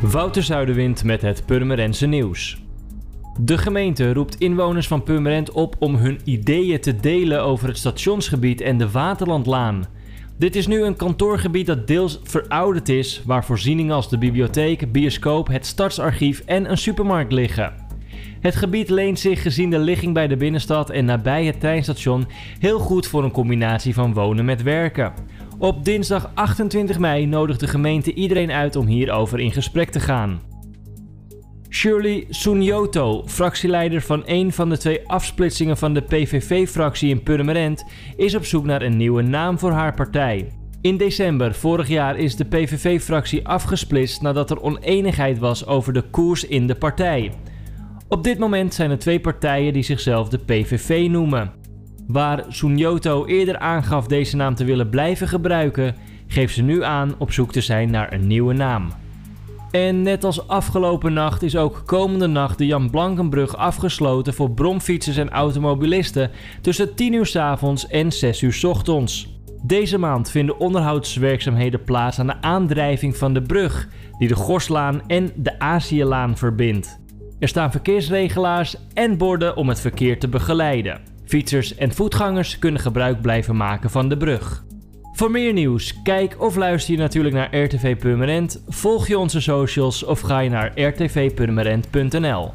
Wouter Zuiderwind met het Purmerense nieuws. De gemeente roept inwoners van Purmerend op om hun ideeën te delen over het stationsgebied en de Waterlandlaan. Dit is nu een kantoorgebied dat deels verouderd is, waar voorzieningen als de bibliotheek, bioscoop, het stadsarchief en een supermarkt liggen. Het gebied leent zich gezien de ligging bij de binnenstad en nabij het treinstation heel goed voor een combinatie van wonen met werken. Op dinsdag 28 mei nodigt de gemeente iedereen uit om hierover in gesprek te gaan. Shirley Sunyoto, fractieleider van een van de twee afsplitsingen van de PVV-fractie in Purmerend, is op zoek naar een nieuwe naam voor haar partij. In december vorig jaar is de PVV-fractie afgesplitst nadat er oneenigheid was over de koers in de partij. Op dit moment zijn er twee partijen die zichzelf de PVV noemen. Waar Sunyoto eerder aangaf deze naam te willen blijven gebruiken, geeft ze nu aan op zoek te zijn naar een nieuwe naam. En net als afgelopen nacht is ook komende nacht de Jan Blankenbrug afgesloten voor bromfietsers en automobilisten tussen 10 uur s avonds en 6 uur s ochtends. Deze maand vinden onderhoudswerkzaamheden plaats aan de aandrijving van de brug, die de Gorslaan en de Aziëlaan verbindt. Er staan verkeersregelaars en borden om het verkeer te begeleiden. Fietsers en voetgangers kunnen gebruik blijven maken van de brug. Voor meer nieuws, kijk of luister je natuurlijk naar RTV Purmerend, volg je onze socials of ga je naar rtvpurmerend.nl.